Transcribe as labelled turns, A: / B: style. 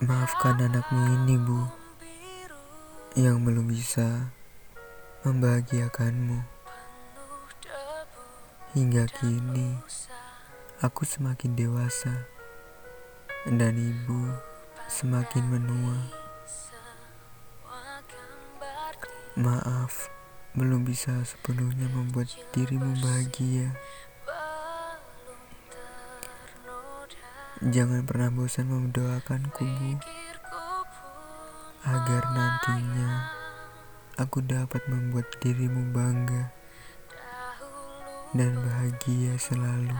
A: Maafkan anakmu ini, Bu, yang belum bisa membahagiakanmu. Hingga kini, aku semakin dewasa, dan ibu semakin menua. Maaf, belum bisa sepenuhnya membuat dirimu bahagia. Jangan pernah bosan mendoakanku, Bu, agar nantinya aku dapat membuat dirimu bangga dan bahagia selalu.